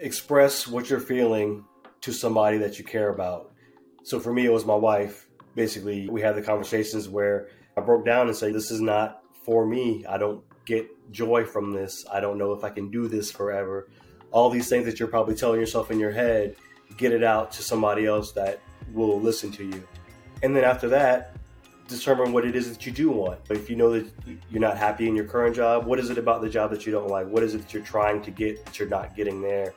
express what you're feeling to somebody that you care about. So for me, it was my wife. Basically, we had the conversations where I broke down and said, This is not for me. I don't get joy from this. I don't know if I can do this forever. All these things that you're probably telling yourself in your head, get it out to somebody else that will listen to you. And then after that, determine what it is that you do want. If you know that you're not happy in your current job, what is it about the job that you don't like? What is it that you're trying to get that you're not getting there?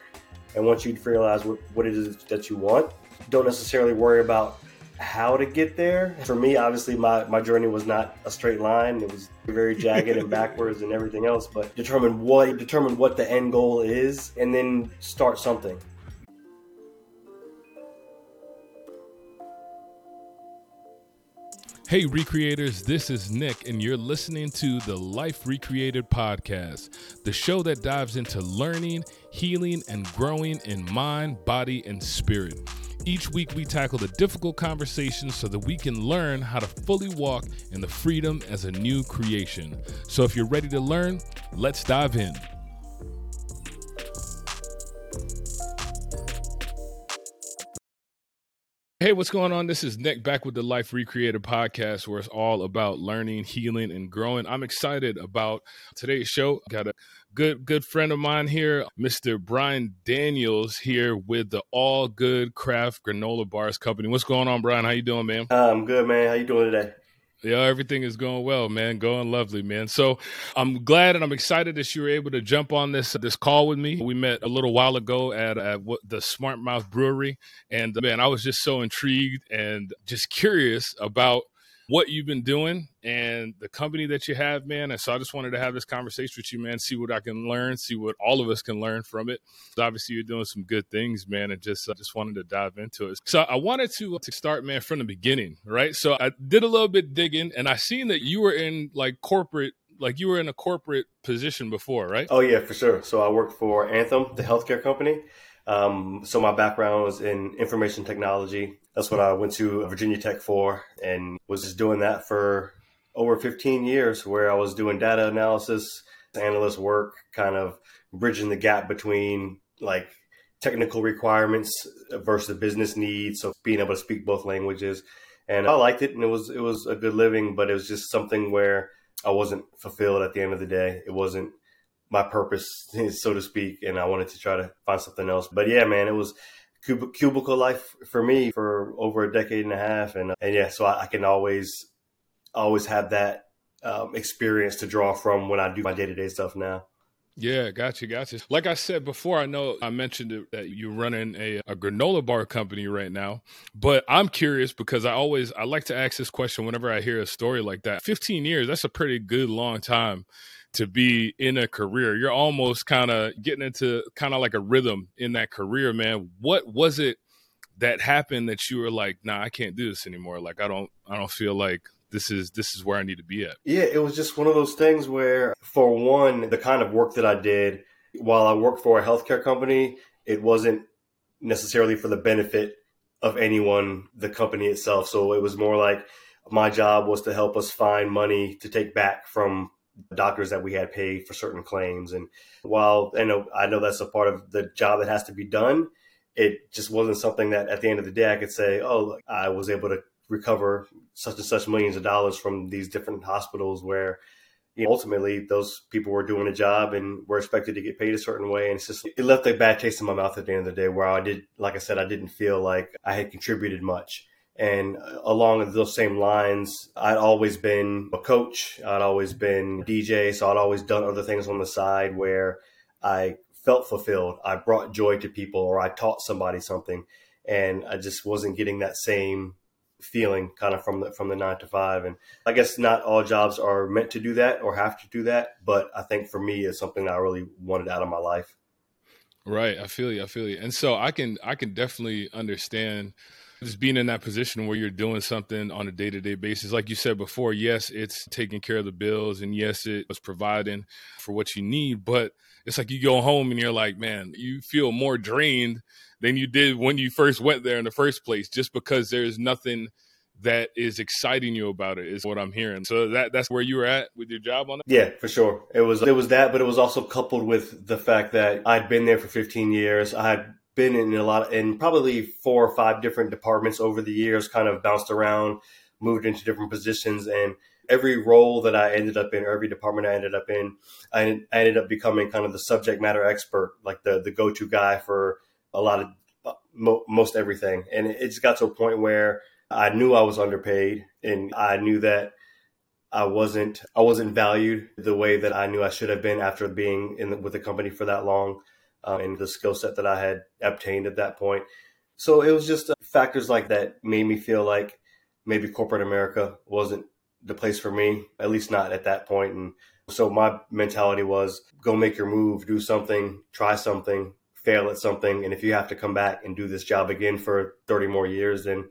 And once you realize what, what it is that you want, don't necessarily worry about how to get there. For me, obviously, my, my journey was not a straight line. It was very jagged and backwards and everything else. But determine what determine what the end goal is, and then start something. Hey, Recreators, this is Nick, and you're listening to the Life Recreated podcast, the show that dives into learning, healing, and growing in mind, body, and spirit. Each week, we tackle the difficult conversations so that we can learn how to fully walk in the freedom as a new creation. So, if you're ready to learn, let's dive in. Hey, what's going on? This is Nick back with the Life Recreated podcast, where it's all about learning, healing, and growing. I'm excited about today's show. Got a good good friend of mine here, Mr. Brian Daniels, here with the All Good Craft Granola Bars Company. What's going on, Brian? How you doing, man? Uh, I'm good, man. How you doing today? Yeah, everything is going well, man. Going lovely, man. So I'm glad and I'm excited that you were able to jump on this this call with me. We met a little while ago at, at the Smartmouth Brewery, and man, I was just so intrigued and just curious about what you've been doing and the company that you have, man. And so I just wanted to have this conversation with you, man, see what I can learn, see what all of us can learn from it. So obviously, you're doing some good things, man, and just just wanted to dive into it. So I wanted to uh, to start, man, from the beginning, right? So I did a little bit digging, and I seen that you were in like corporate like you were in a corporate position before, right? Oh yeah, for sure. So I worked for Anthem, the healthcare company. Um, so my background was in information technology. That's what I went to Virginia Tech for, and was just doing that for over 15 years, where I was doing data analysis, analyst work, kind of bridging the gap between like technical requirements versus the business needs. So being able to speak both languages, and I liked it, and it was it was a good living, but it was just something where I wasn't fulfilled at the end of the day. It wasn't my purpose, so to speak, and I wanted to try to find something else. But yeah, man, it was cub- cubicle life for me for over a decade and a half, and and yeah, so I, I can always always have that um, experience to draw from when I do my day to day stuff now. Yeah, gotcha, gotcha. Like I said before, I know I mentioned that you're running a, a granola bar company right now, but I'm curious because I always I like to ask this question whenever I hear a story like that. 15 years, that's a pretty good long time to be in a career. You're almost kind of getting into kind of like a rhythm in that career, man. What was it that happened that you were like, "Nah, I can't do this anymore. Like I don't I don't feel like this is this is where I need to be at." Yeah, it was just one of those things where for one, the kind of work that I did while I worked for a healthcare company, it wasn't necessarily for the benefit of anyone, the company itself. So it was more like my job was to help us find money to take back from doctors that we had paid for certain claims. And while I know I know that's a part of the job that has to be done, it just wasn't something that at the end of the day I could say, oh, I was able to recover such and such millions of dollars from these different hospitals where you know, ultimately those people were doing a job and were expected to get paid a certain way. And it's just, it left a bad taste in my mouth at the end of the day where I did, like I said, I didn't feel like I had contributed much. And along those same lines, I'd always been a coach. I'd always been DJ. So I'd always done other things on the side where I felt fulfilled. I brought joy to people or I taught somebody something. And I just wasn't getting that same feeling kind of from the from the nine to five. And I guess not all jobs are meant to do that or have to do that. But I think for me it's something I really wanted out of my life. Right. I feel you. I feel you. And so I can I can definitely understand just being in that position where you're doing something on a day to day basis. Like you said before, yes, it's taking care of the bills and yes, it was providing for what you need, but it's like you go home and you're like, man, you feel more drained than you did when you first went there in the first place, just because there's nothing that is exciting you about it is what I'm hearing. So that that's where you were at with your job on it? Yeah, for sure. It was it was that, but it was also coupled with the fact that I'd been there for 15 years. I had been in a lot of, in probably four or five different departments over the years, kind of bounced around, moved into different positions and every role that I ended up in, every department I ended up in, I, ended up becoming kind of the subject matter expert, like the the go to guy for a lot of mo- most everything. And it just got to a point where I knew I was underpaid, and I knew that I wasn't I wasn't valued the way that I knew I should have been after being in the, with the company for that long, um, and the skill set that I had obtained at that point. So it was just uh, factors like that made me feel like maybe corporate America wasn't the place for me, at least not at that point. And so my mentality was go make your move, do something, try something, fail at something. And if you have to come back and do this job again for 30 more years, then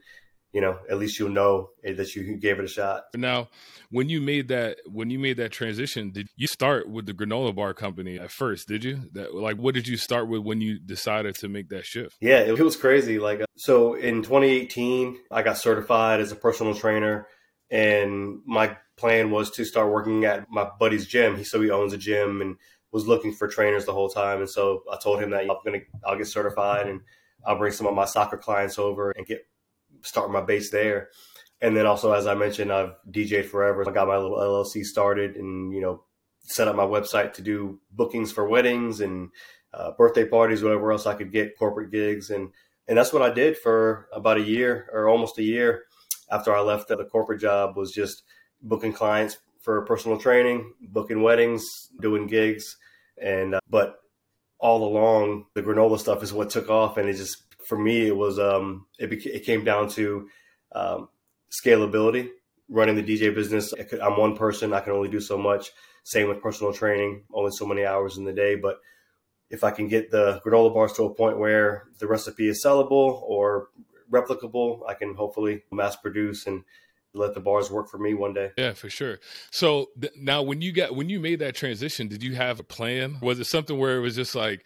you know, at least you'll know that you gave it a shot. Now, when you made that when you made that transition, did you start with the granola bar company at first? Did you? That like, what did you start with when you decided to make that shift? Yeah, it, it was crazy. Like, uh, so in 2018, I got certified as a personal trainer, and my plan was to start working at my buddy's gym. He so he owns a gym and was looking for trainers the whole time. And so I told him that I'm gonna I'll get certified and I'll bring some of my soccer clients over and get start my base there. And then also, as I mentioned, I've DJed forever. I got my little LLC started and, you know, set up my website to do bookings for weddings and uh, birthday parties, whatever else I could get, corporate gigs. And, and that's what I did for about a year or almost a year after I left the corporate job was just booking clients for personal training, booking weddings, doing gigs. And, uh, but all along, the granola stuff is what took off. And it just for me, it was um, it, beca- it came down to um, scalability. Running the DJ business, could, I'm one person. I can only do so much. Same with personal training, only so many hours in the day. But if I can get the granola bars to a point where the recipe is sellable or replicable, I can hopefully mass produce and let the bars work for me one day. Yeah, for sure. So th- now, when you got when you made that transition, did you have a plan? Was it something where it was just like,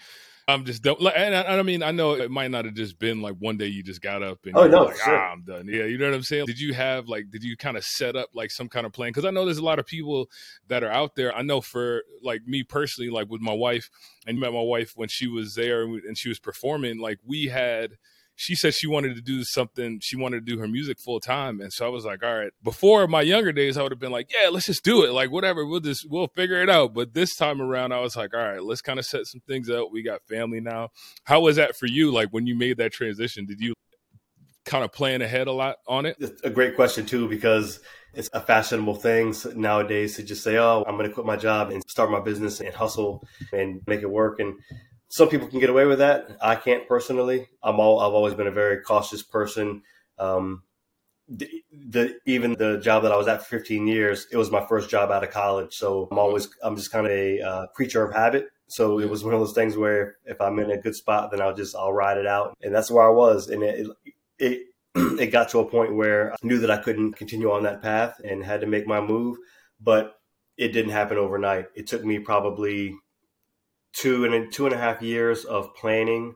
I'm just done. And I, I, mean, I know it might not have just been like one day you just got up and oh no, like, sure. ah, I'm done. Yeah, you know what I'm saying. Did you have like, did you kind of set up like some kind of plan? Because I know there's a lot of people that are out there. I know for like me personally, like with my wife, and you met my wife when she was there and she was performing. Like we had she said she wanted to do something. She wanted to do her music full time, and so I was like, all right. Before my younger days, I would have been like, yeah, let's just do it. Like whatever, we'll just we'll figure it out. But this time around, I was like, all right, let's kind of set some things up. We got family now. How was that for you? Like when you made that transition, did you kind of plan ahead a lot on it? It's a great question too because it's a fashionable thing nowadays to just say, "Oh, I'm going to quit my job and start my business and hustle and make it work." And some people can get away with that. I can't personally. I'm all. I've always been a very cautious person. Um, the, the, even the job that I was at for 15 years, it was my first job out of college. So I'm always I'm just kind of a uh, creature of habit. So it was one of those things where if I'm in a good spot, then I'll just I'll ride it out, and that's where I was. And it it it got to a point where I knew that I couldn't continue on that path and had to make my move, but it didn't happen overnight. It took me probably two and two and a half years of planning,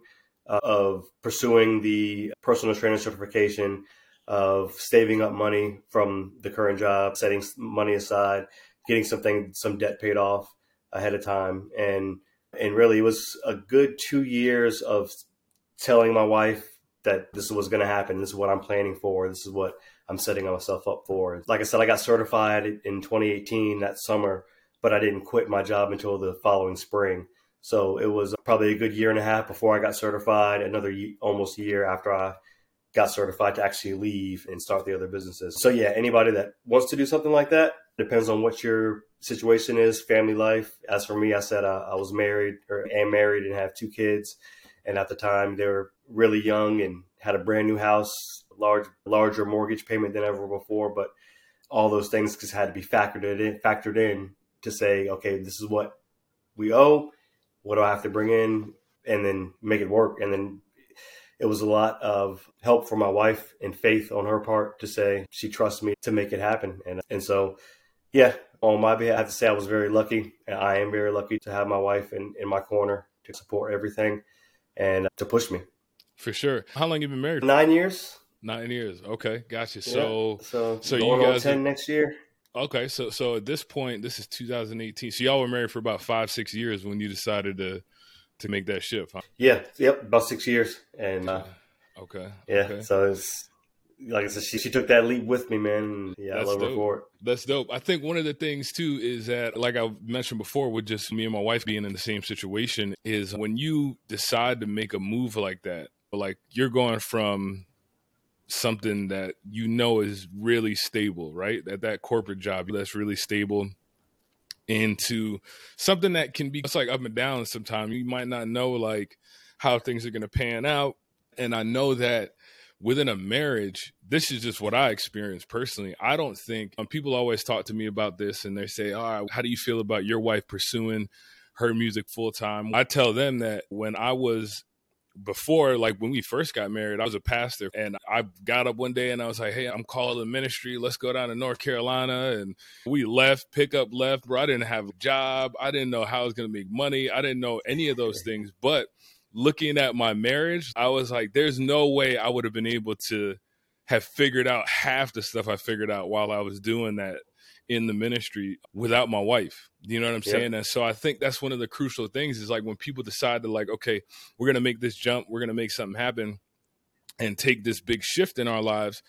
uh, of pursuing the personal trainer certification, of saving up money from the current job, setting money aside, getting something some debt paid off ahead of time, and and really it was a good two years of telling my wife that this was going to happen. This is what I'm planning for. This is what I'm setting myself up for. Like I said, I got certified in 2018 that summer, but I didn't quit my job until the following spring. So it was probably a good year and a half before I got certified, another almost year after I got certified to actually leave and start the other businesses. So yeah, anybody that wants to do something like that depends on what your situation is, family life. As for me, I said uh, I was married or am married and have two kids, and at the time they were really young and had a brand new house, large larger mortgage payment than ever before. But all those things just had to be factored in factored in to say, okay, this is what we owe what do I have to bring in, and then make it work. And then it was a lot of help from my wife and faith on her part to say she trusts me to make it happen. And and so, yeah, on my behalf, I have to say I was very lucky, and I am very lucky to have my wife in, in my corner to support everything and to push me. For sure. How long you been married? Nine years. Nine years. Okay, gotcha. So, yeah. so, so you guys ten are, next year. Okay, so so at this point, this is 2018. So y'all were married for about five, six years when you decided to to make that shift. Huh? Yeah. Yep. About six years, and uh, okay. Yeah. Okay. So it's like I said, she, she took that leap with me, man. Yeah, That's I love dope. her for it. That's dope. I think one of the things too is that, like I mentioned before, with just me and my wife being in the same situation, is when you decide to make a move like that, like you're going from something that you know is really stable, right? That that corporate job that's really stable into something that can be it's like up and down sometimes. You might not know like how things are going to pan out, and I know that within a marriage, this is just what I experienced personally. I don't think um, people always talk to me about this and they say, All right, how do you feel about your wife pursuing her music full time?" I tell them that when I was before like when we first got married i was a pastor and i got up one day and i was like hey i'm calling ministry. Let's go down to north carolina. And we left pick up left bro. I didn't have a job. I didn't know how i was going to make money. I didn't know any of those things. But looking at my marriage i was like there's no way i would have been able to have figured out half the stuff i figured out while i was doing that in the ministry without my wife. You know what I'm yep. saying? And so I think that's one of the crucial things is like when people decide to like, okay, we're gonna make this jump, we're gonna make something happen and take this big shift in our lives,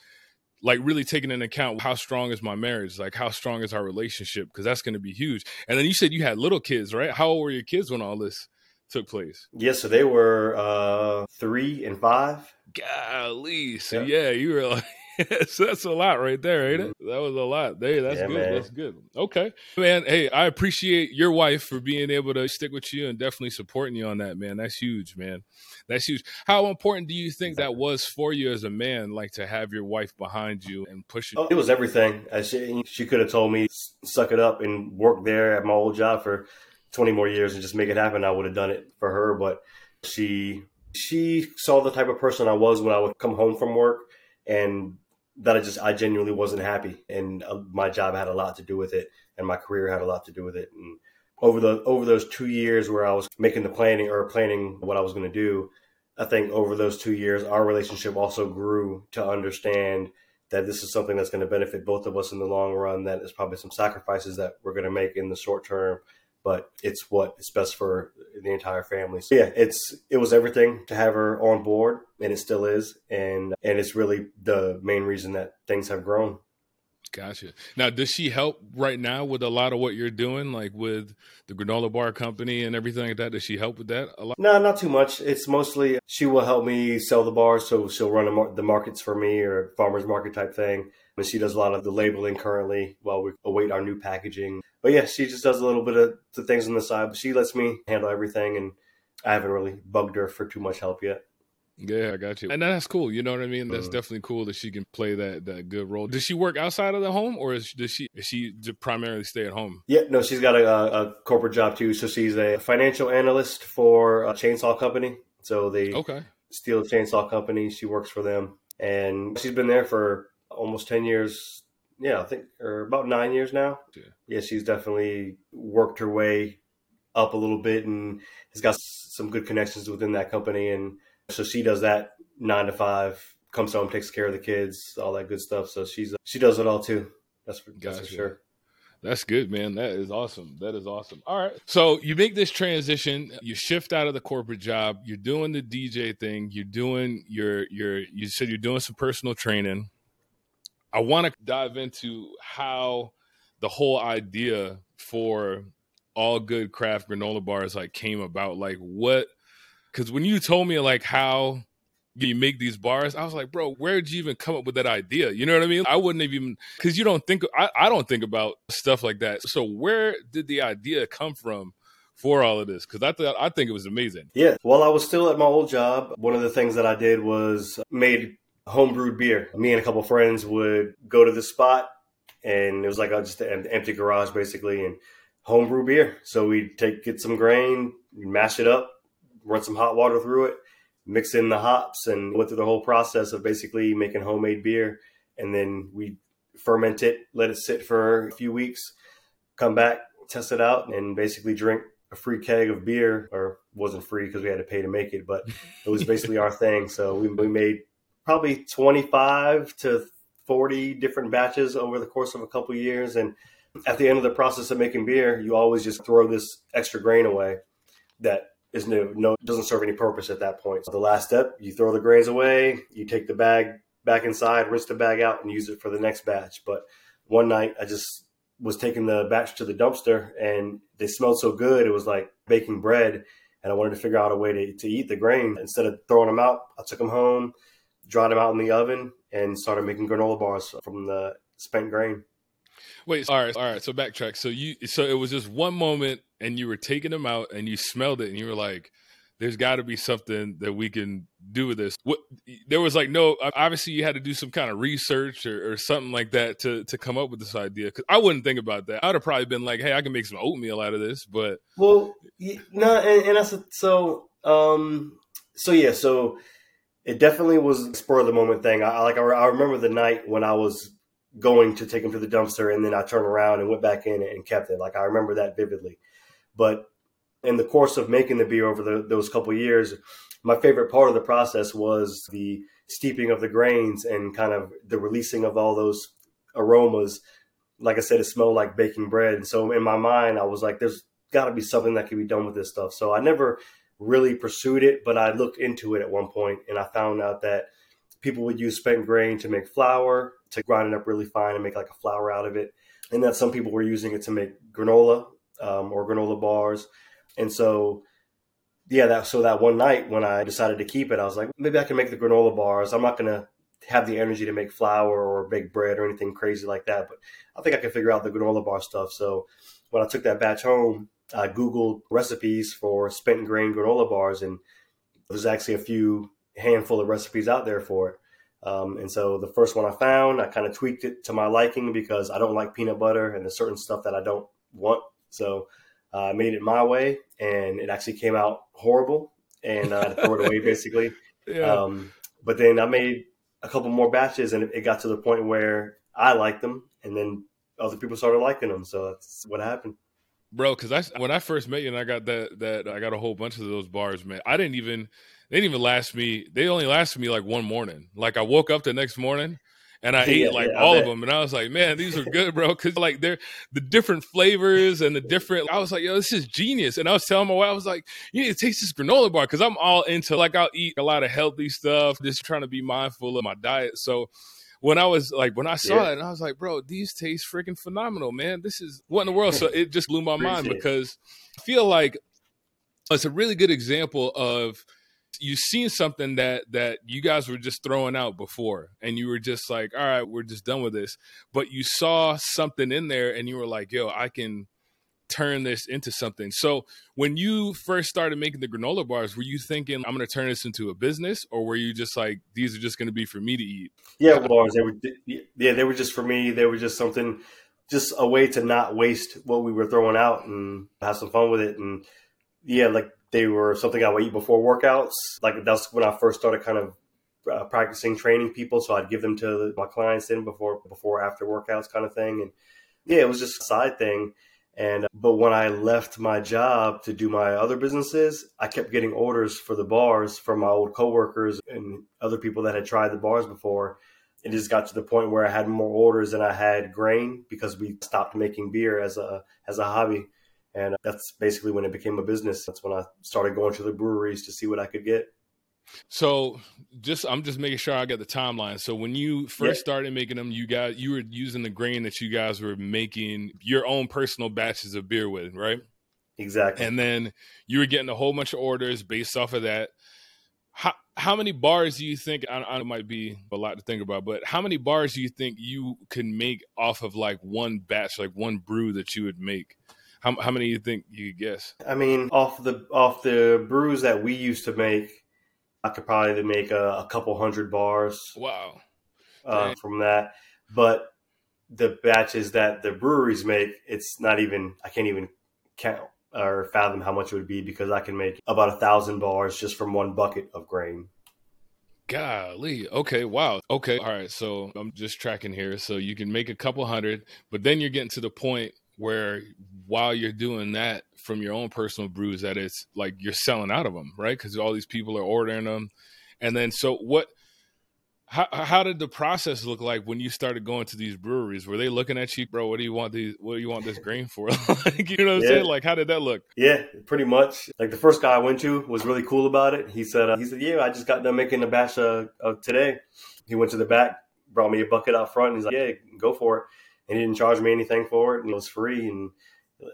like really taking into account how strong is my marriage, like how strong is our relationship, because that's gonna be huge. And then you said you had little kids, right? How old were your kids when all this took place? Yes, yeah, so they were uh three and five. Golly. So yep. yeah, you were like so that's a lot right there, ain't it? Mm-hmm. That was a lot. Hey, that's yeah, good. Man. That's good. Okay, man. Hey, I appreciate your wife for being able to stick with you and definitely supporting you on that, man. That's huge, man. That's huge. How important do you think that was for you as a man, like to have your wife behind you and pushing? Oh, it was everything. She, she could have told me suck it up and work there at my old job for 20 more years and just make it happen. I would have done it for her, but she she saw the type of person I was when I would come home from work and that I just I genuinely wasn't happy, and uh, my job had a lot to do with it, and my career had a lot to do with it. And over the over those two years where I was making the planning or planning what I was going to do, I think over those two years our relationship also grew to understand that this is something that's going to benefit both of us in the long run. That is probably some sacrifices that we're going to make in the short term, but it's what is best for the entire family. So yeah, it's it was everything to have her on board, and it still is, and and it's really the main reason that things have grown. Gotcha. Now, does she help right now with a lot of what you're doing, like with the granola bar company and everything like that? Does she help with that a lot? No, not too much. It's mostly she will help me sell the bars, so she'll run the markets for me or farmers market type thing. And she does a lot of the labeling currently while we await our new packaging. But yeah, she just does a little bit of the things on the side. But she lets me handle everything, and I haven't really bugged her for too much help yet. Yeah, I got you. And that's cool. You know what I mean? That's uh, definitely cool that she can play that that good role. Does she work outside of the home, or is does she is she primarily stay at home? Yeah, no, she's got a, a corporate job too. So she's a financial analyst for a chainsaw company. So the okay Stihl Chainsaw Company. She works for them, and she's been there for almost ten years. Yeah, I think or about nine years now. Yeah, yeah she's definitely worked her way up a little bit and has got some good connections within that company and so she does that nine to five, comes home, takes care of the kids, all that good stuff. So she's she does it all too. That's for, that's for sure. That's good, man. That is awesome. That is awesome. All right. So you make this transition, you shift out of the corporate job, you're doing the DJ thing, you're doing your your you said you're doing some personal training. I want to dive into how the whole idea for all good craft granola bars like came about. Like what because when you told me like how you make these bars, I was like, bro, where did you even come up with that idea? You know what I mean? I wouldn't have even because you don't think I, I don't think about stuff like that. So where did the idea come from? for all of this because I thought I think it was amazing. Yeah, while I was still at my old job, one of the things that I did was made homebrewed beer. Me and a couple friends would go to the spot, and it was like just an empty garage basically, and homebrew beer. So we'd take get some grain, mash it up, run some hot water through it, mix in the hops, and went through the whole process of basically making homemade beer. And then we ferment it, let it sit for a few weeks, come back, test it out, and basically drink a free keg of beer, or wasn't free because we had to pay to make it, but it was basically our thing. So we, we made probably 25 to 40 different batches over the course of a couple of years. And at the end of the process of making beer, you always just throw this extra grain away that is no, no doesn't serve any purpose at that point. So the last step, you throw the grains away, you take the bag back inside, rinse the bag out, and use it for the next batch. But one night, I just was taking the batch to the dumpster, and they smelled so good, it was like baking bread. And I wanted to figure out a way to, to eat the grain instead of throwing them out. I took them home, dried them out in the oven, and started making granola bars from the spent grain. Wait, all right, all right. So backtrack. So you, so it was just one moment, and you were taking them out, and you smelled it, and you were like, "There's got to be something that we can do with this." What? There was like no. Obviously, you had to do some kind of research or, or something like that to to come up with this idea. Because I wouldn't think about that. I'd have probably been like, "Hey, I can make some oatmeal out of this." But well, no, and, and that's so. Um, so yeah, so it definitely was a spur of the moment thing. I like. I, I remember the night when I was going to take them to the dumpster and then I turned around and went back in and kept it. Like I remember that vividly. But in the course of making the beer over the, those couple years, my favorite part of the process was the steeping of the grains and kind of the releasing of all those aromas. Like I said, it smelled like baking bread. And so in my mind, I was like, there's got to be something that can be done with this stuff. So I never really pursued it, but I looked into it at one point and I found out that people would use spent grain to make flour, to grind it up really fine and make like a flour out of it. And that some people were using it to make granola um, or granola bars. And so, yeah, that so that one night when I decided to keep it, I was like, maybe I can make the granola bars. I'm not gonna have the energy to make flour or bake bread or anything crazy like that, but I think I can figure out the granola bar stuff. So when I took that batch home, I Googled recipes for spent grain granola bars, and there's actually a few handful of recipes out there for it. Um, and so the first one I found, I kind of tweaked it to my liking because I don't like peanut butter and there's certain stuff that I don't want. So uh, I made it my way and it actually came out horrible and I uh, threw it away basically. Yeah. Um, but then I made a couple more batches and it got to the point where I liked them and then other people started liking them. So that's what happened bro. Because I when I first met you and I got that that I got a whole bunch of those bars, man. I didn't even they didn't even last me. They only lasted me like one morning. Like I woke up the next morning and I yeah, ate like yeah, all of them, and I was like, man, these are good, bro. Because like they're the different flavors and the different. I was like, yo, this is genius. And I was telling my wife, I was like, you need to taste this granola bar because I'm all into like I'll eat a lot of healthy stuff, just trying to be mindful of my diet. So when I was like, when I saw yeah. it, and I was like, bro, these taste freaking phenomenal, man. This is what in the world. So it just blew my mind because I feel like it's a really good example of you've seen something that that you guys were just throwing out before and you were just like all right we're just done with this but you saw something in there and you were like yo i can turn this into something. So when you first started making the granola bars, were you thinking I'm going to turn this into a business, or were you just like these are just going to be for me to eat? Yeah, bars. They were. Yeah, they were just for me. They were just something, just a way to not waste what we were throwing out and have some fun with it. And yeah, like they were something I would eat before workouts. Like that's when I first started kind of uh, practicing training people. So I'd give them to my clients in before, before, after workouts kind of thing. And yeah, it was just a side thing. And but when I left my job to do my other businesses, I kept getting orders for the bars from my old coworkers and other people that had tried the bars before. It just got to the point where I had more orders than I had grain because we stopped making beer as a as a hobby. And that's basically when it became a business. That's when I started going to the breweries to see what I could get. So just I'm just making sure I got the timeline. So when you first yeah. started making them, you guys you were using the grain that you guys were making your own personal batches of beer with, right? Exactly. And then you were getting a whole bunch of orders based off of that. How how many bars do you think? I, I might be a lot to think about, but how many bars do you think you can make off of like one batch, like one brew that you would make? How how many do you think you could guess? I mean, off the off the brews that we used to make, I could probably make a, a couple hundred bars. Wow. Uh, from that, but the batches that the breweries make, it's not even. I can't even count or fathom how much it would be because I can make about a thousand bars just from one bucket of grain. Golly. Okay. Wow. Okay. All right. So I'm just tracking here. So you can make a couple hundred, but then you're getting to the point where while you're doing that from your own personal brews that it's like you're selling out of them right because all these people are ordering them and then so what how, how did the process look like when you started going to these breweries? Were they looking at you, bro? What do you want these? What do you want this grain for? like, you know what I'm yeah. saying? Like, how did that look? Yeah, pretty much. Like the first guy I went to was really cool about it. He said, uh, he said, yeah, I just got done making a batch of, of today. He went to the back, brought me a bucket out front, and he's like, yeah, go for it. And he didn't charge me anything for it, and it was free. And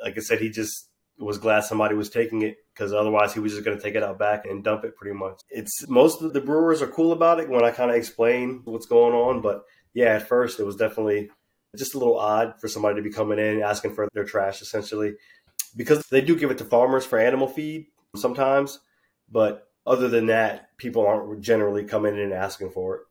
like I said, he just was glad somebody was taking it because otherwise he was just going to take it out back and dump it pretty much. It's most of the brewers are cool about it when I kind of explain what's going on, but yeah, at first it was definitely just a little odd for somebody to be coming in asking for their trash essentially because they do give it to farmers for animal feed sometimes, but other than that, people aren't generally coming in and asking for it.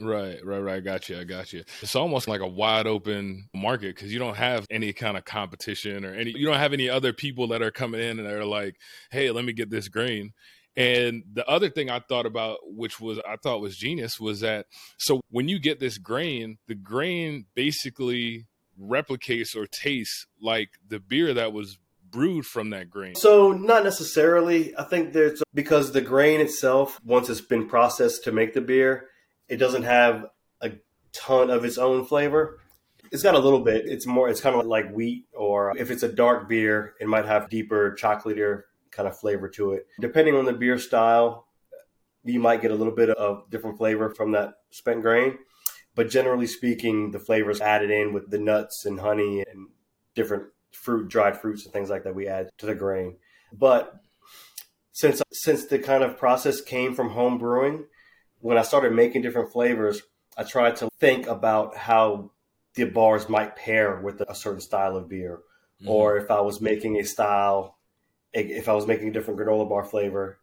Right, right, right. Got you. I got you. It's almost like a wide open market because you don't have any kind of competition or any. You don't have any other people that are coming in and they're like, "Hey, let me get this grain." And the other thing I thought about, which was I thought was genius, was that so when you get this grain, the grain basically replicates or tastes like the beer that was brewed from that grain? So, not necessarily. I think there's because the grain itself, once it's been processed to make the beer, it doesn't have a ton of its own flavor. It's got a little bit. It's more. It's kind of like wheat, or if it's a dark beer, it might have deeper chocolatier kind of flavor to it. Depending on the beer style, you might get a little bit of different flavor from that spent grain. But generally speaking, the flavors added in with the nuts and honey and different fruit, dried fruits and things like that we add to the grain. But since since the kind of process came from home brewing, when I started making different flavors, I tried to think about how the bars might pair with a certain style of beer. Mm-hmm. Or if I was making a style, if I was making a different granola bar flavor,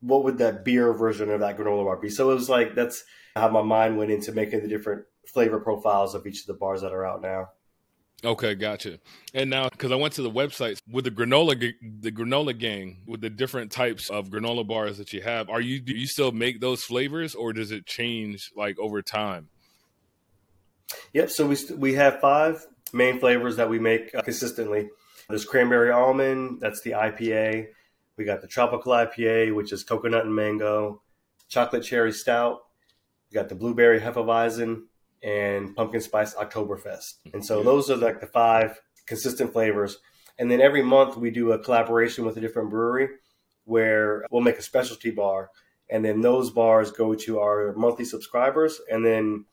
what would that beer version of that granola bar be? So it was like that's how my mind went into making the different flavor profiles of each of the bars that are out now. Okay, gotcha. And now, because I went to the website with the granola, the granola gang, with the different types of granola bars that you have, are you do you still make those flavors, or does it change like over time? Yep. So we we have five main flavors that we make uh, consistently. There's cranberry almond, that's the IPA. We got the tropical IPA, which is coconut and mango. Chocolate cherry stout. We got the blueberry hefeweizen and pumpkin spice Oktoberfest. Mm-hmm. And so those are like the five consistent flavors. And then every month we do a collaboration with a different brewery where we'll make a specialty bar. And then those bars go to our monthly subscribers. And then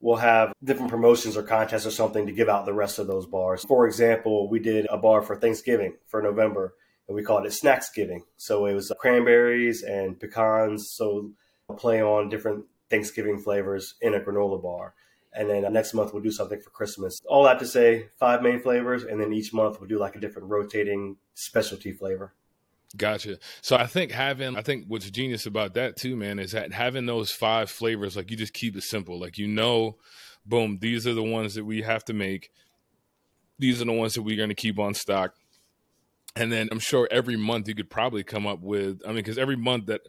we'll have different promotions or contests or something to give out the rest of those bars. For example, we did a bar for Thanksgiving for November and we called it Snacksgiving. So it was cranberries and pecans. So play on different Thanksgiving flavors in a granola bar. And then next month we'll do something for Christmas. All that to say, five main flavors, and then each month we'll do like a different rotating specialty flavor. Gotcha. So I think having, I think what's genius about that too, man, is that having those five flavors, like you just keep it simple. Like you know, boom, these are the ones that we have to make. These are the ones that we're going to keep on stock. And then I'm sure every month you could probably come up with, I mean, because every month that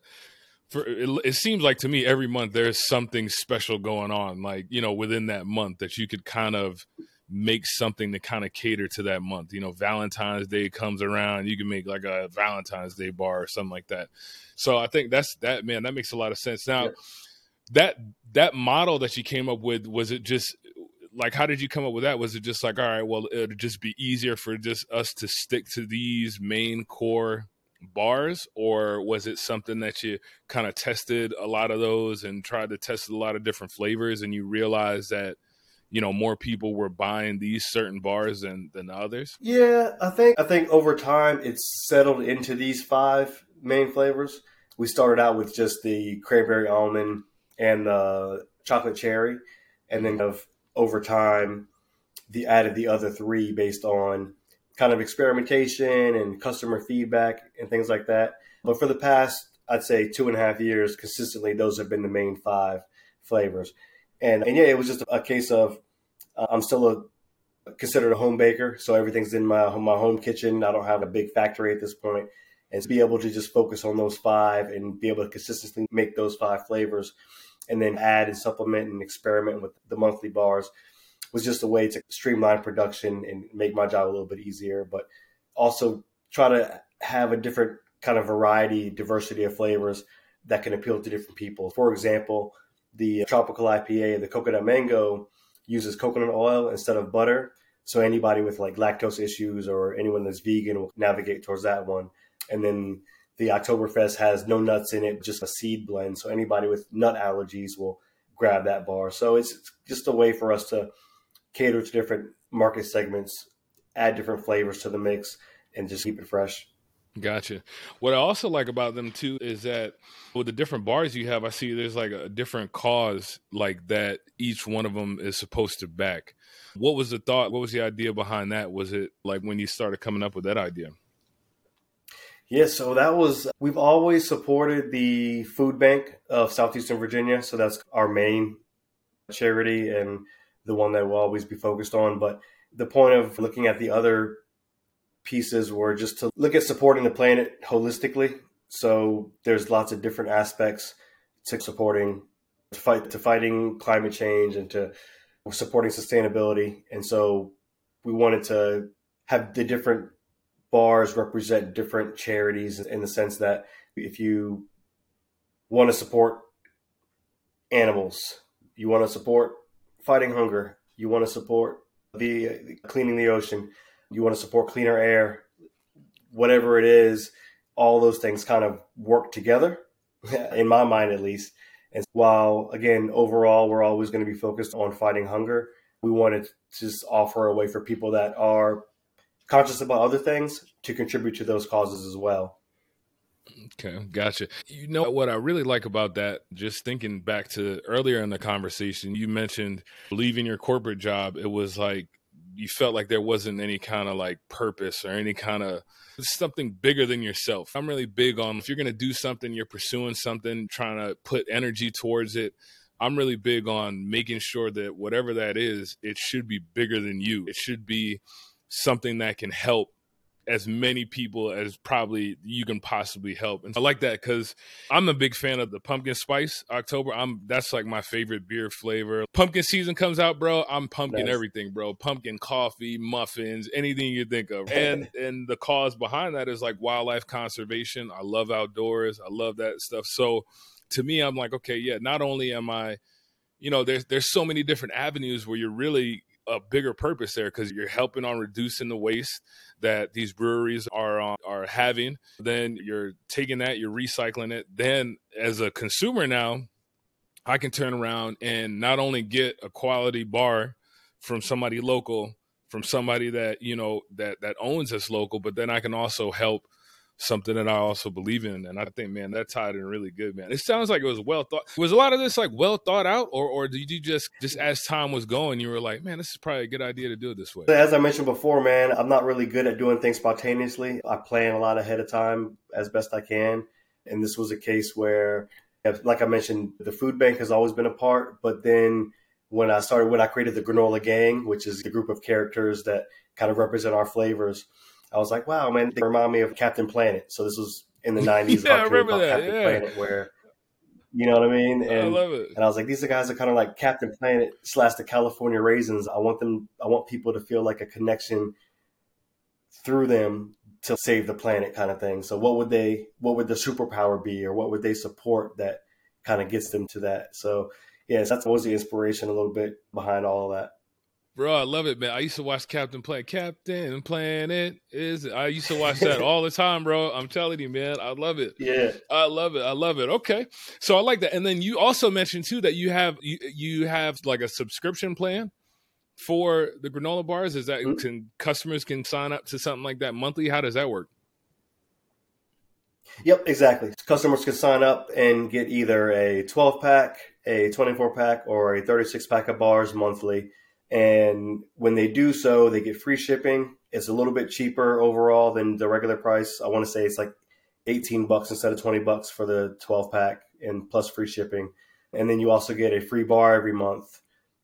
for it, it, seems like to me every month there's something special going on like you know within that month that you could kind of make something to kind of cater to that month. You know valentine's day comes around you can make like a valentine's day bar or something like that. So i think that's that man that makes a lot of sense. Now yeah. that that model that you came up with was it just like how did you come up with that? Was it just like all right well it'd just be easier for just us to stick to these main core bars or was it something that you kind of tested a lot of those and tried to test a lot of different flavors and you realized that you know more people were buying these certain bars than than others? Yeah i think i think over time it's settled into these five main flavors. We started out with just the cranberry almond and the chocolate cherry and then of over time the added the other three based on kind of experimentation and customer feedback and things like that. But for the past, I'd say two and a half years, consistently, those have been the main five flavors. And, and yeah, it was just a case of uh, I'm still a considered a home baker, so everything's in my my home kitchen. I don't have a big factory at this point, and to be able to just focus on those five and be able to consistently make those five flavors, and then add and supplement and experiment with the monthly bars was just a way to streamline production and make my job a little bit easier, but also try to have a different kind of variety, diversity of flavors that can appeal to different people. For example, the tropical IPA, the coconut mango, uses coconut oil instead of butter. So anybody with like lactose issues or anyone that's vegan will navigate towards that one. And then the Oktoberfest has no nuts in it, just a seed blend. So anybody with nut allergies will grab that bar. So it's just a way for us to cater to different market segments, add different flavors to the mix, and just keep it fresh. Gotcha. What I also like about them too is that with the different bars you have, I see there's like a different cause like that each one of them is supposed to back. What was the thought? What was the idea behind that? Was it like when you started coming up with that idea? Yeah, so that was, we've always supported the Food Bank of Southeastern Virginia. So that's our main charity and the one that we'll always be focused on. But the point of looking at the other pieces were just to look at supporting the planet holistically. So there's lots of different aspects to supporting, to fight, to fighting climate change and to supporting sustainability. And so we wanted to have the different bars represent different charities in the sense that if you want to support animals, you want to support fighting hunger, you want to support the cleaning the ocean, you want to support cleaner air, whatever it is, all those things kind of work together, in my mind at least. And while again, overall, we're always going to be focused on fighting hunger, we wanted to just offer a way for people that are conscious about other things to contribute to those causes as well. Okay, gotcha. You know what I really like about that, just thinking back to earlier in the conversation, you mentioned leaving your corporate job. It was like you felt like there wasn't any kind of like purpose or any kind of something bigger than yourself. I'm really big on if you're going to do something, you're pursuing something, trying to put energy towards it. I'm really big on making sure that whatever that is, it should be bigger than you. It should be something that can help as many people as probably you can possibly help. And I like that because I'm a big fan of the pumpkin spice October. I'm that's like my favorite beer flavor. Pumpkin season comes out, bro. I'm pumpkin nice. everything, bro. Pumpkin coffee, muffins, anything you think of. And and the cause behind that is like wildlife conservation. I love outdoors. I love that stuff. So to me, I'm like, okay, yeah, not only am I you know, there's there's so many different avenues where you're really a bigger purpose there because you're helping on reducing the waste that these breweries are uh, are having. Then you're taking that, you're recycling it. Then as a consumer now, I can turn around and not only get a quality bar from somebody local, from somebody that you know that that owns this local, but then I can also help something that I also believe in. And I think, man, that tied in really good, man. It sounds like it was well thought. Was a lot of this like well thought out, or or did you just just as time was going, you were like, man, this is probably a good idea to do it this way? As I mentioned before, man, I'm not really good at doing things spontaneously. I plan a lot ahead of time as best I can, and this was a case where, like I mentioned, the food bank has always been a part, but then when I started, when I created the Granola Gang, which is the group of characters that kind of represent our flavors I was like, wow, man, they remind me of Captain Planet. So this was in the 90s. yeah, I remember that. Captain yeah. Planet, where, you know what I mean? And, I love it. And I was like, these are guys are kind of like Captain Planet slash the California Raisins. I want them, I want people to feel like a connection through them to save the planet kind of thing. So what would they, what would the superpower be or what would they support that kind of gets them to that? So yes, that's what was the inspiration a little bit behind all of that. Bro, I love it, man. I used to watch Captain Planet. Captain Planet is. I used to watch that all the time, bro. I'm telling you, man. I love it. Yeah, I love it. I love it. Okay, so I like that. And then you also mentioned too that you have you, you have like a subscription plan for the granola bars. Is that mm-hmm. can customers can sign up to something like that monthly? How does that work? Yep, exactly. Customers can sign up and get either a 12 pack, a 24 pack, or a 36 pack of bars monthly and when they do so, they get free shipping. It's a little bit cheaper overall than the regular price. I want to say it's like 18 bucks instead of 20 bucks for the 12 pack and plus free shipping. And then you also get a free bar every month,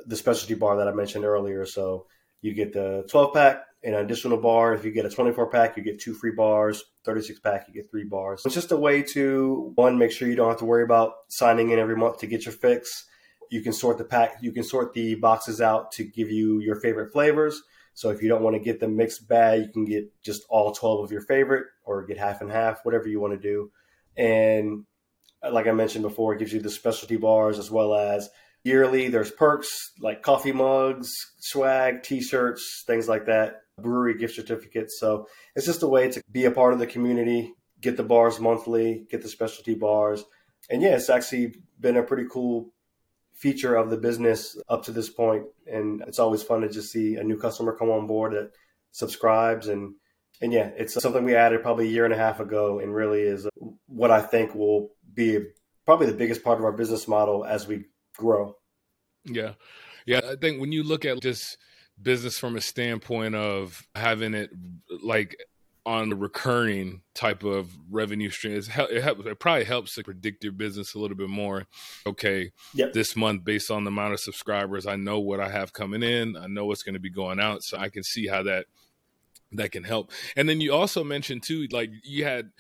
the specialty bar that I mentioned earlier. So you get the 12 pack, and an additional bar. If you get a 24 pack, you get two free bars. 36 pack, you get three bars. It's just a way to, one, make sure you don't have to worry about signing in every month to get your fix you can sort the pack, you can sort the boxes out to give you your favorite flavors. So if you don't want to get the mixed bag, you can get just all 12 of your favorite or get half and half, whatever you want to do. And uh, like I mentioned before, it gives you the specialty bars as well as yearly. There's perks like coffee mugs, swag, T-shirts, things like that. Brewery gift certificates. So it's just a way to be a part of the community, get the bars monthly, get the specialty bars, and yeah, it's actually been a pretty cool feature of the business up to this point. And it's always fun to just see a new customer come on board that subscribes and and yeah, it's something we added probably a year and a half ago, and really is what I think will be probably the biggest part of our business model as we grow. Yeah, yeah. I think when you look at just business from a standpoint of having it like on the recurring type of revenue stream. It, helps, it probably helps to predict your business a little bit more. Okay, yep. this month, based on the amount of subscribers, I know what I have coming in. I know what's going to be going out, so I can see how that that can help. And then you also mentioned too, like you had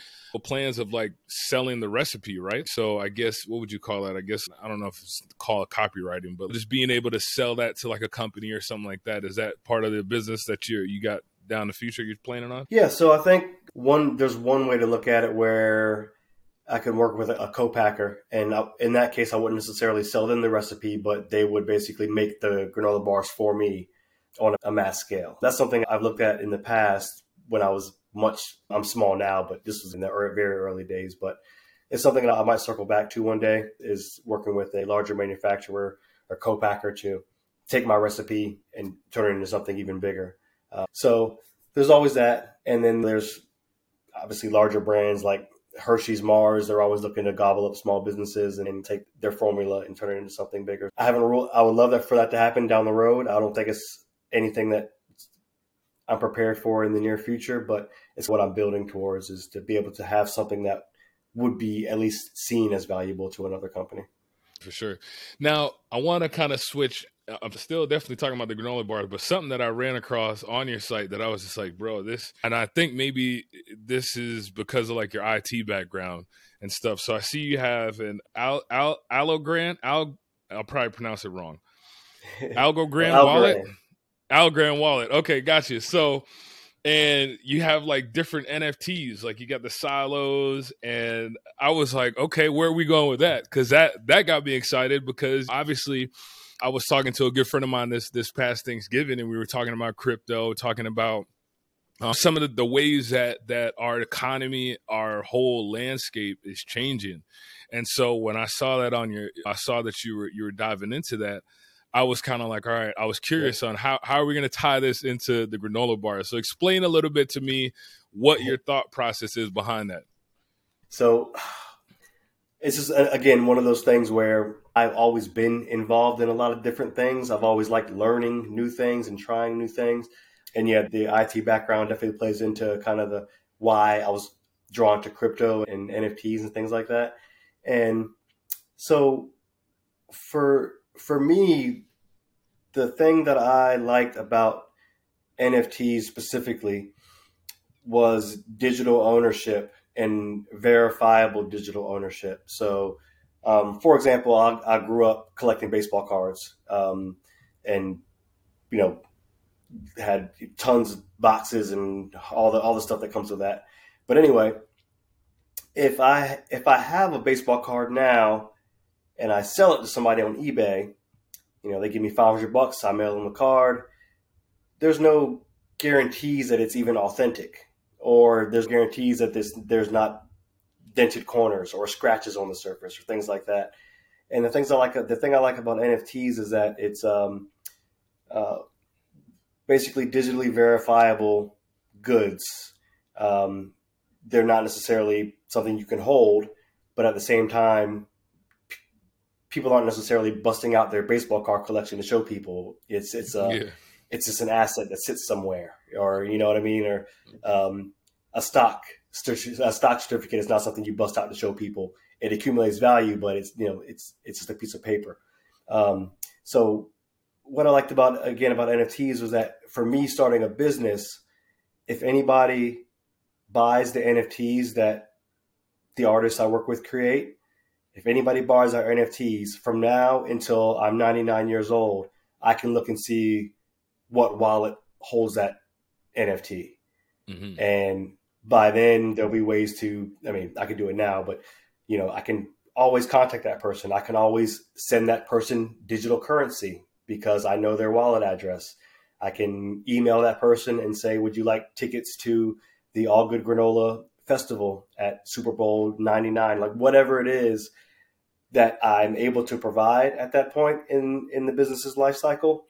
plans of like selling the recipe, right? So I guess what would you call that? I guess I don't know if it's called copywriting, but just being able to sell that to like a company or something like that. Is that part of the business that you you got down the future you're planning on? Yeah, so I think one there's one way to look at it where I could work with a, co-packer, and in that case, I wouldn't necessarily sell them the recipe, but they would basically make the granola bars for me on a mass scale. That's something I've looked at in the past when I was much. I'm small now, but this was in the very early days. But it's something that I might circle back to one day. Is working with a larger manufacturer or co-packer to take my recipe and turn it into something even bigger. Uh, so there's always that, and then there's obviously larger brands like Hershey's Mars. They're always looking to gobble up small businesses and, and take their formula and turn it into something bigger. I haven't ruled. I would love that for that to happen down the road. I don't think it's anything that I'm prepared for in the near future, but it's what I'm building towards is to be able to have something that would be at least seen as valuable to another company. For sure. Now, I want to kind of switch I'm still definitely talking about the granola bars, but something that I ran across on your site that I was just like, bro, this, and I think maybe this is because of like your IT background and stuff. So I see you have an al, al Allogran, al, I'll probably pronounce it wrong. Algorand wallet, Algorand wallet. Okay, gotcha. So, and you have like different NFTs, like you got the silos, and I was like, okay, where are we going with that? Because that that got me excited because obviously I was talking to a good friend of mine this this past Thanksgiving, and we were talking about crypto, talking about uh, some of the, the ways that that our economy, our whole landscape is changing. And so when I saw that on your, I saw that you were you were diving into that. I was kind of like, all right, I was curious on how how are we going to tie this into the granola bar. So explain a little bit to me what your thought process is behind that. So it's just again one of those things where I've always been involved in a lot of different things. I've always liked learning new things and trying new things. And yet the IT background definitely plays into kind of the why I was drawn to crypto and NFTs and things like that. And so for for me, the thing that I liked about NFTs specifically was digital ownership and verifiable digital ownership. So, um, for example, I, I, grew up collecting baseball cards, um, and you know, had tons of boxes and all the all the stuff that comes with that. But anyway, if I if I have a baseball card now and I sell it to somebody on eBay, you know, they give me 500 bucks, I mail them the card. There's no guarantees that it's even authentic or there's guarantees that this there's not dented corners or scratches on the surface or things like that. And the things I like, the thing I like about NFTs is that it's um, uh, basically digitally verifiable goods. Um, they're not necessarily something you can hold, but at the same time, p- people aren't necessarily busting out their baseball card collection to show people. It's it's a yeah it's just an asset that sits somewhere, or you know what I mean, or um, a stock a stock certificate is not something you bust out to show people. It accumulates value, but it's you know it's it's just a piece of paper. Um, so what I liked about again about NFTs was that for me starting a business, if anybody buys the NFTs that the artists I work with create, if anybody buys our NFTs from now until I'm 99 years old, I can look and see what wallet holds that NFT. Mm-hmm. And by then there'll be ways to, I mean, I could do it now, but you know, I can always contact that person. I can always send that person digital currency because I know their wallet address. I can email that person and say, Would you like tickets to the All Good Granola Festival at Super Bowl 99? Like, whatever it is that I'm able to provide at that point in, in the business's life cycle,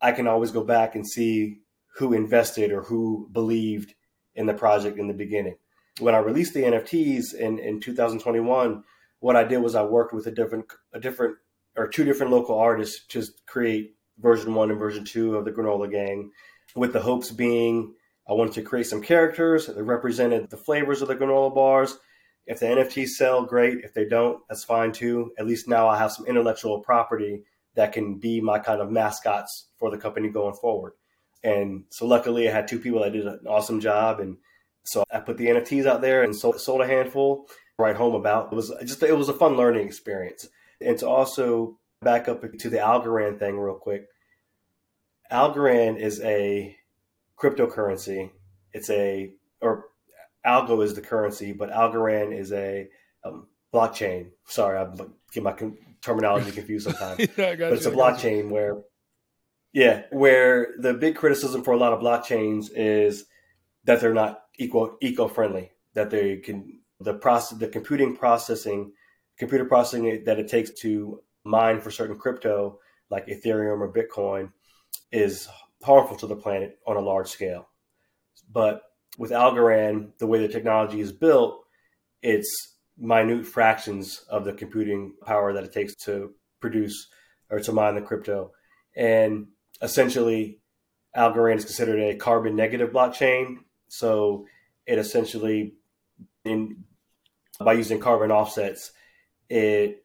I can always go back and see who invested or who believed in the project in the beginning. When I released the NFTs in, in 2021, what I did was I worked with a different a different or two different local artists to create version one and version two of the Granola Gang, with the hopes being I wanted to create some characters that represented the flavors of the granola bars. If the NFTs sell, great. If they don't, that's fine too. At least now I have some intellectual property that can be my kind of mascots for the company going forward. And so luckily I had two people that did an awesome job. And so I put the NFTs out there and sold, sold a handful, right home about. It was just, it was a fun learning experience. And to also back up to the Algorand thing real quick. Algorand is a cryptocurrency. It's a, or Algo is the currency, but Algorand is a um, blockchain. Sorry, I'm getting my terminology confused sometimes. yeah, but it's you, a blockchain where, yeah, where the big criticism for a lot of blockchains is that they're not eco eco friendly. That they can the process, the computing processing, computer processing that it takes to mine for certain crypto like Ethereum or Bitcoin is harmful to the planet on a large scale. But with Algorand, the way the technology is built, it's minute fractions of the computing power that it takes to produce or to mine the crypto. And essentially, Algorand is considered a carbon negative blockchain. So it essentially, in by using carbon offsets, it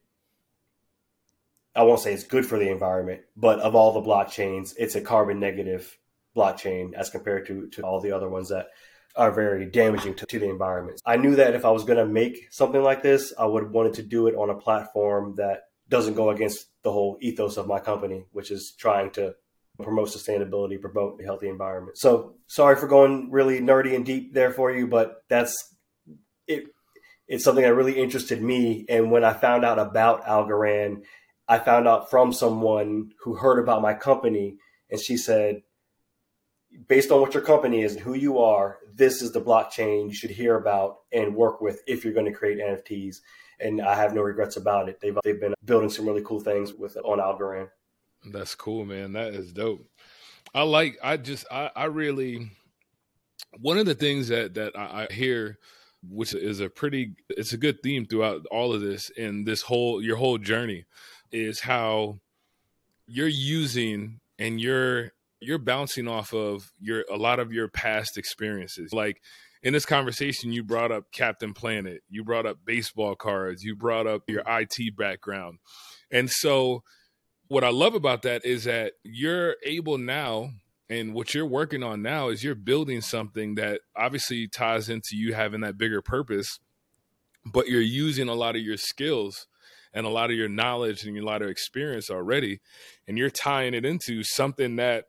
I won't say it's good for the environment, but of all the blockchains, it's a carbon negative blockchain as compared to, to all the other ones that are very damaging to, to the environment. I knew that if I was going to make something like this, I would wanted to do it on a platform that doesn't go against the whole ethos of my company, which is trying to promote sustainability, promote a healthy environment. So sorry for going really nerdy and deep there for you, but that's it. It's something that really interested me. And when I found out about Algorand, I found out from someone who heard about my company and she said, based on what your company is and who you are, this is the blockchain you should hear about and work with if you're going to create NFTs. And I have no regrets about it. They've they've been building some really cool things with on Algorand. That's cool, man. That is dope. I like. I just. I. I really. One of the things that that I hear, which is a pretty, it's a good theme throughout all of this and this whole your whole journey, is how you're using and you're you're bouncing off of your a lot of your past experiences. Like in this conversation, you brought up Captain Planet, you brought up baseball cards, you brought up your IT background. And so what I love about that is that you're able now and what you're working on now is you're building something that obviously ties into you having that bigger purpose, but you're using a lot of your skills and a lot of your knowledge and a lot of experience already, and you're tying it into something that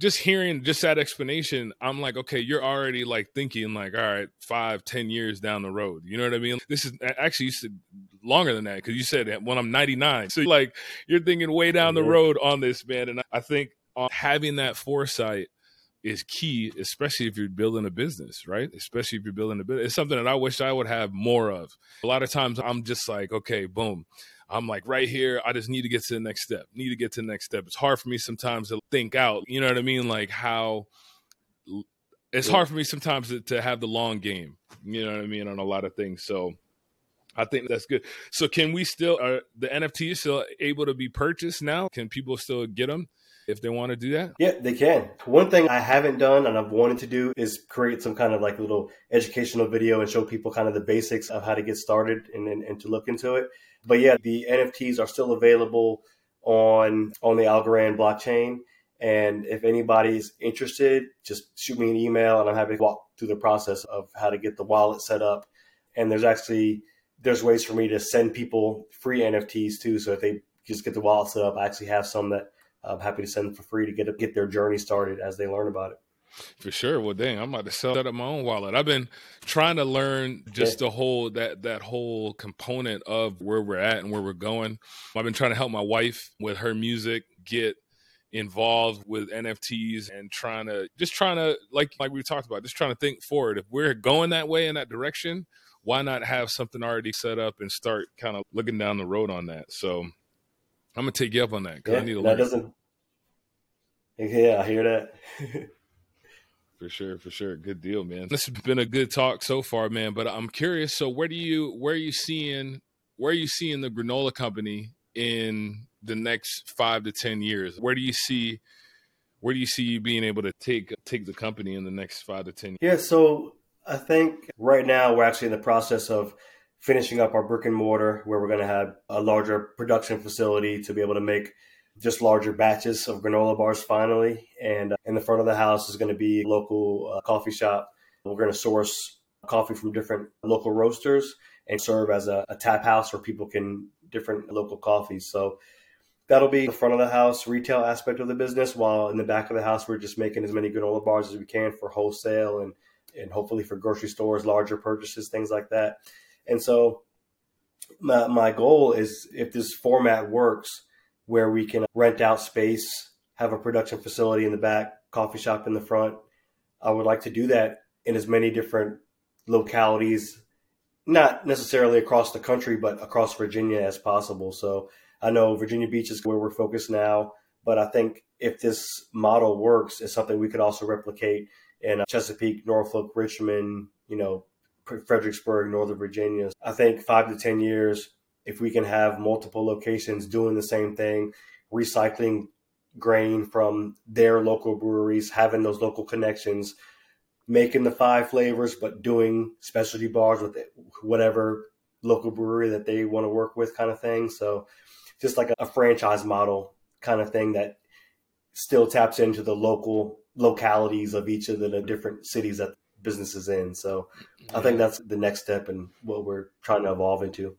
just hearing just that explanation, I'm like, okay, you're already like thinking like, all right, five, ten years down the road. You know what I mean? This is actually you said longer than that because you said when I'm 99. So like you're thinking way down the road on this, man. And I think uh, having that foresight is key, especially if you're building a business, right? Especially if you're building a business. It's something that I wish I would have more of. A lot of times I'm just like, okay, boom. I'm like right here. I just need to get to the next step. Need to get to the next step. It's hard for me sometimes to think out. You know what I mean? Like how it's hard for me sometimes to, to have the long game. You know what I mean on a lot of things. So I think that's good. So can we still are the NFTs still able to be purchased now? Can people still get them? if they want to do that? Yeah, they can. One thing I haven't done and I've wanted to do is create some kind of like little educational video and show people kind of the basics of how to get started and, and, and to look into it. But yeah, the NFTs are still available on on the Algorand blockchain. And if anybody's interested, just shoot me an email and I'm happy to walk through the process of how to get the wallet set up. And there's actually there's ways for me to send people free NFTs too. So if they just get the wallet set up, I actually have some that I'm happy to send for free to get get their journey started as they learn about it. For sure. Well, dang, I'm about to sell set up my own wallet. I've been trying to learn just the whole that that whole component of where we're at and where we're going. I've been trying to help my wife with her music get involved with NFTs and trying to just trying to like like we talked about, just trying to think forward. If we're going that way in that direction, why not have something already set up and start kind of looking down the road on that? So I'm gonna take you up on that. Yeah, I need to that learn. doesn't. Yeah, I hear that. for sure, for sure. Good deal, man. This has been a good talk so far, man. But I'm curious. So where do you where are you seeing where are you seeing the granola company in the next five to ten years? Where do you see where do you see you being able to take take the company in the next five to ten years? Yeah, so I think right now we're actually in the process of finishing up our brick and mortar where we're going to have a larger production facility to be able to make just larger batches of granola bars finally. And uh, in the front of the house is going to be a local uh, coffee shop. We're going to source coffee from different local roasters and serve as a, a tap house where people can different local coffees. So that'll be the front of the house retail aspect of the business, while in the back of the house we're just making as many granola bars as we can for wholesale and and hopefully for grocery stores, larger purchases, things like that. And so my, my goal is if this format works, where we can rent out space, have a production facility in the back, coffee shop in the front. I would like to do that in as many different localities, not necessarily across the country, but across Virginia as possible. So I know Virginia Beach is where we're focused now, but I think if this model works, it's something we could also replicate in uh, Chesapeake, Norfolk, Richmond, you know, Fredericksburg, Northern Virginia. I think five to 10 years, if we can have multiple locations doing the same thing, recycling grain from their local breweries, having those local connections, making the five flavors, but doing specialty bars with whatever local brewery that they want to work with, kind of thing. So, just like a franchise model kind of thing that still taps into the local localities of each of the different cities that businesses in. So I think that's the next step and what we're trying to evolve into.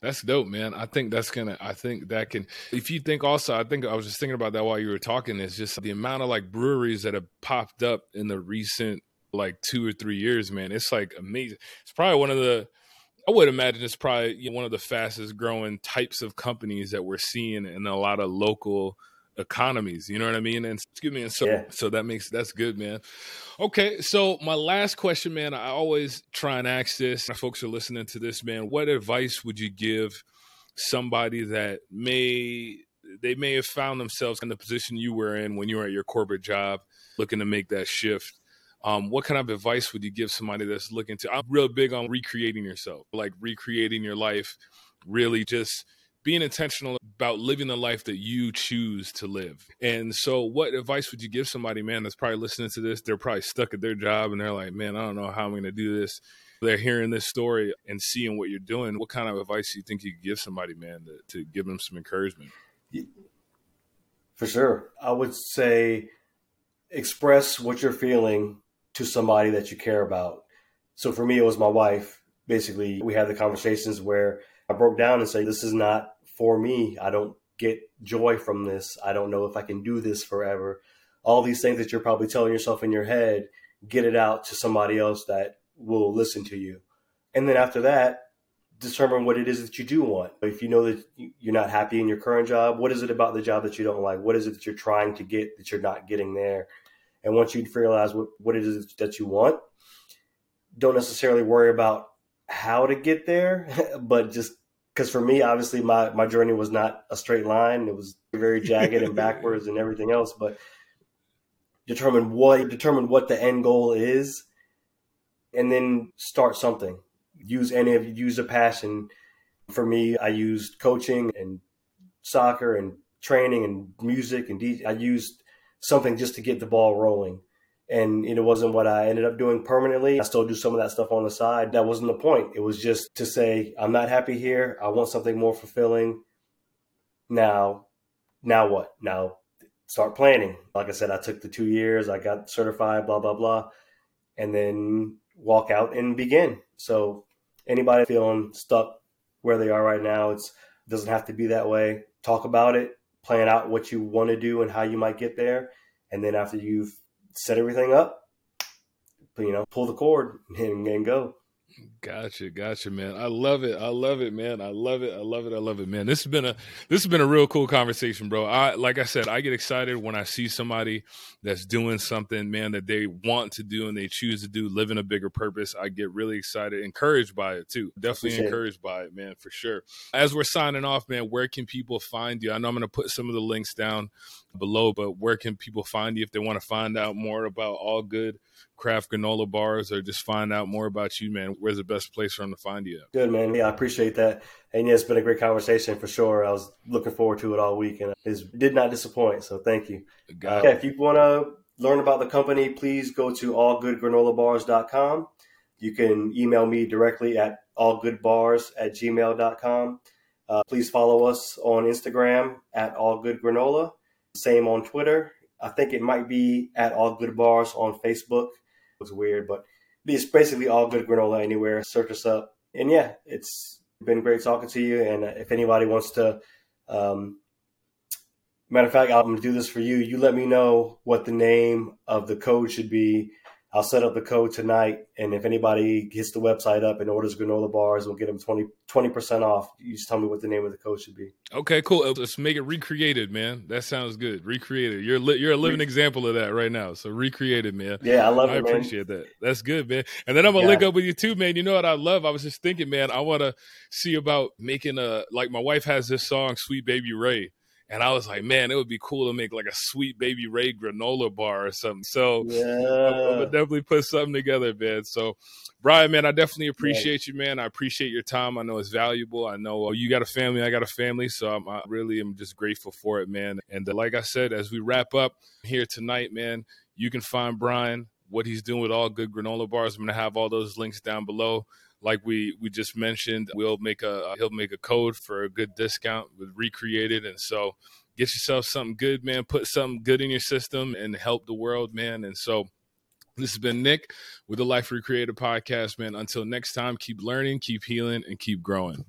That's dope, man. I think that's gonna. I think that can. If you think also, I think I was just thinking about that while you were talking. Is just the amount of like breweries that have popped up in the recent like two or three years, man. It's like amazing. It's probably one of the. I would imagine it's probably you know, one of the fastest growing types of companies that we're seeing in a lot of local economies. You know what I mean? And excuse me. And so, yeah. so that makes that's good, man. Okay, so my last question, man. I always try and ask this. Folks are listening to this, man. What advice would you give somebody that may they may have found themselves in the position you were in when you were at your corporate job, looking to make that shift? Um, what kind of advice would you give somebody that's looking to? I'm real big on recreating yourself, like recreating your life, really just being intentional about living the life that you choose to live. And so, what advice would you give somebody, man, that's probably listening to this? They're probably stuck at their job and they're like, man, I don't know how I'm going to do this. They're hearing this story and seeing what you're doing. What kind of advice do you think you could give somebody, man, to, to give them some encouragement? For sure. I would say express what you're feeling to somebody that you care about. So, for me, it was my wife. Basically, we had the conversations where I broke down and said, this is not for me. I don't get joy from this. I don't know if I can do this forever. All these things that you're probably telling yourself in your head, get it out to somebody else that will listen to you. And then after that, determine what it is that you do want. If you know that you're not happy in your current job, what is it about the job that you don't like? What is it that you're trying to get that you're not getting there? And once you realize what, what it is that you want, don't necessarily worry about how to get there, but just because for me, obviously, my my journey was not a straight line. It was very jagged and backwards and everything else. But determine what determine what the end goal is, and then start something. Use any of use a passion. For me, I used coaching and soccer and training and music and DJ. I used something just to get the ball rolling and it wasn't what I ended up doing permanently. I still do some of that stuff on the side. That wasn't the point. It was just to say, I'm not happy here. I want something more fulfilling. Now, now what? Now start planning. Like I said, I took the two years, I got certified, blah, blah, blah, and then walk out and begin. So anybody feeling stuck where they are right now, it's, it doesn't have to be that way. Talk about it, plan out what you want to do and how you might get there. And then after you've set everything up, you know, pull the cord and, and go. Gotcha, gotcha, man. I love it. I love it, man. I love it. I love it. I love it, man. This has been a this has been a real cool conversation, bro. I like I said, I get excited when I see somebody that's doing something, man, that they want to do and they choose to do, living a bigger purpose. I get really excited, encouraged by it too. Definitely encouraged by it, man, for sure. As we're signing off, man, where can people find you? I know I'm gonna put some of the links down below, but where can people find you if they want to find out more about all good craft granola bars or just find out more about you, man, where's the best place for them to find you? Good, man. Yeah, I appreciate that. And yeah, it's been a great conversation for sure. I was looking forward to it all week and it did not disappoint. So thank you. Uh, yeah, if you want to learn about the company, please go to allgoodgranolabars.com. You can email me directly at allgoodbars at gmail.com. Uh, please follow us on Instagram at allgoodgranola. Same on Twitter. I think it might be at All Good Bars on Facebook was weird, but it's basically all good granola anywhere. Search us up. And yeah, it's been great talking to you. And if anybody wants to, um, matter of fact, I'm going to do this for you. You let me know what the name of the code should be I'll set up the code tonight, and if anybody gets the website up and orders granola bars, we'll get them 20 percent off. You just tell me what the name of the code should be. Okay, cool. Let's make it recreated, man. That sounds good. Recreated. You're li- you're a living example of that right now. So recreated, man. Yeah, I love it. I appreciate that. That's good, man. And then I'm gonna yeah. link up with you too, man. You know what I love? I was just thinking, man. I want to see about making a like my wife has this song, "Sweet Baby Ray." And I was like, man, it would be cool to make like a sweet baby Ray granola bar or something. So yeah. I'm, gonna definitely put something together, man. So Brian, man, I definitely appreciate yeah. you, man. I appreciate your time. I know it's valuable. I know uh, you got a family. I got a family. So I'm, I really am just grateful for it, man. And uh, like I said, as we wrap up here tonight, man, you can find Brian, what he's doing with all good granola bars. I'm going to have all those links down below like we we just mentioned, we'll make a uh, he'll make a code for a good discount with recreated, and so get yourself something good, man. Put something good in your system and help the world, man. And so. This has been Nick with the Life Recreated podcast, man. Until next time, keep learning, keep healing, and keep growing.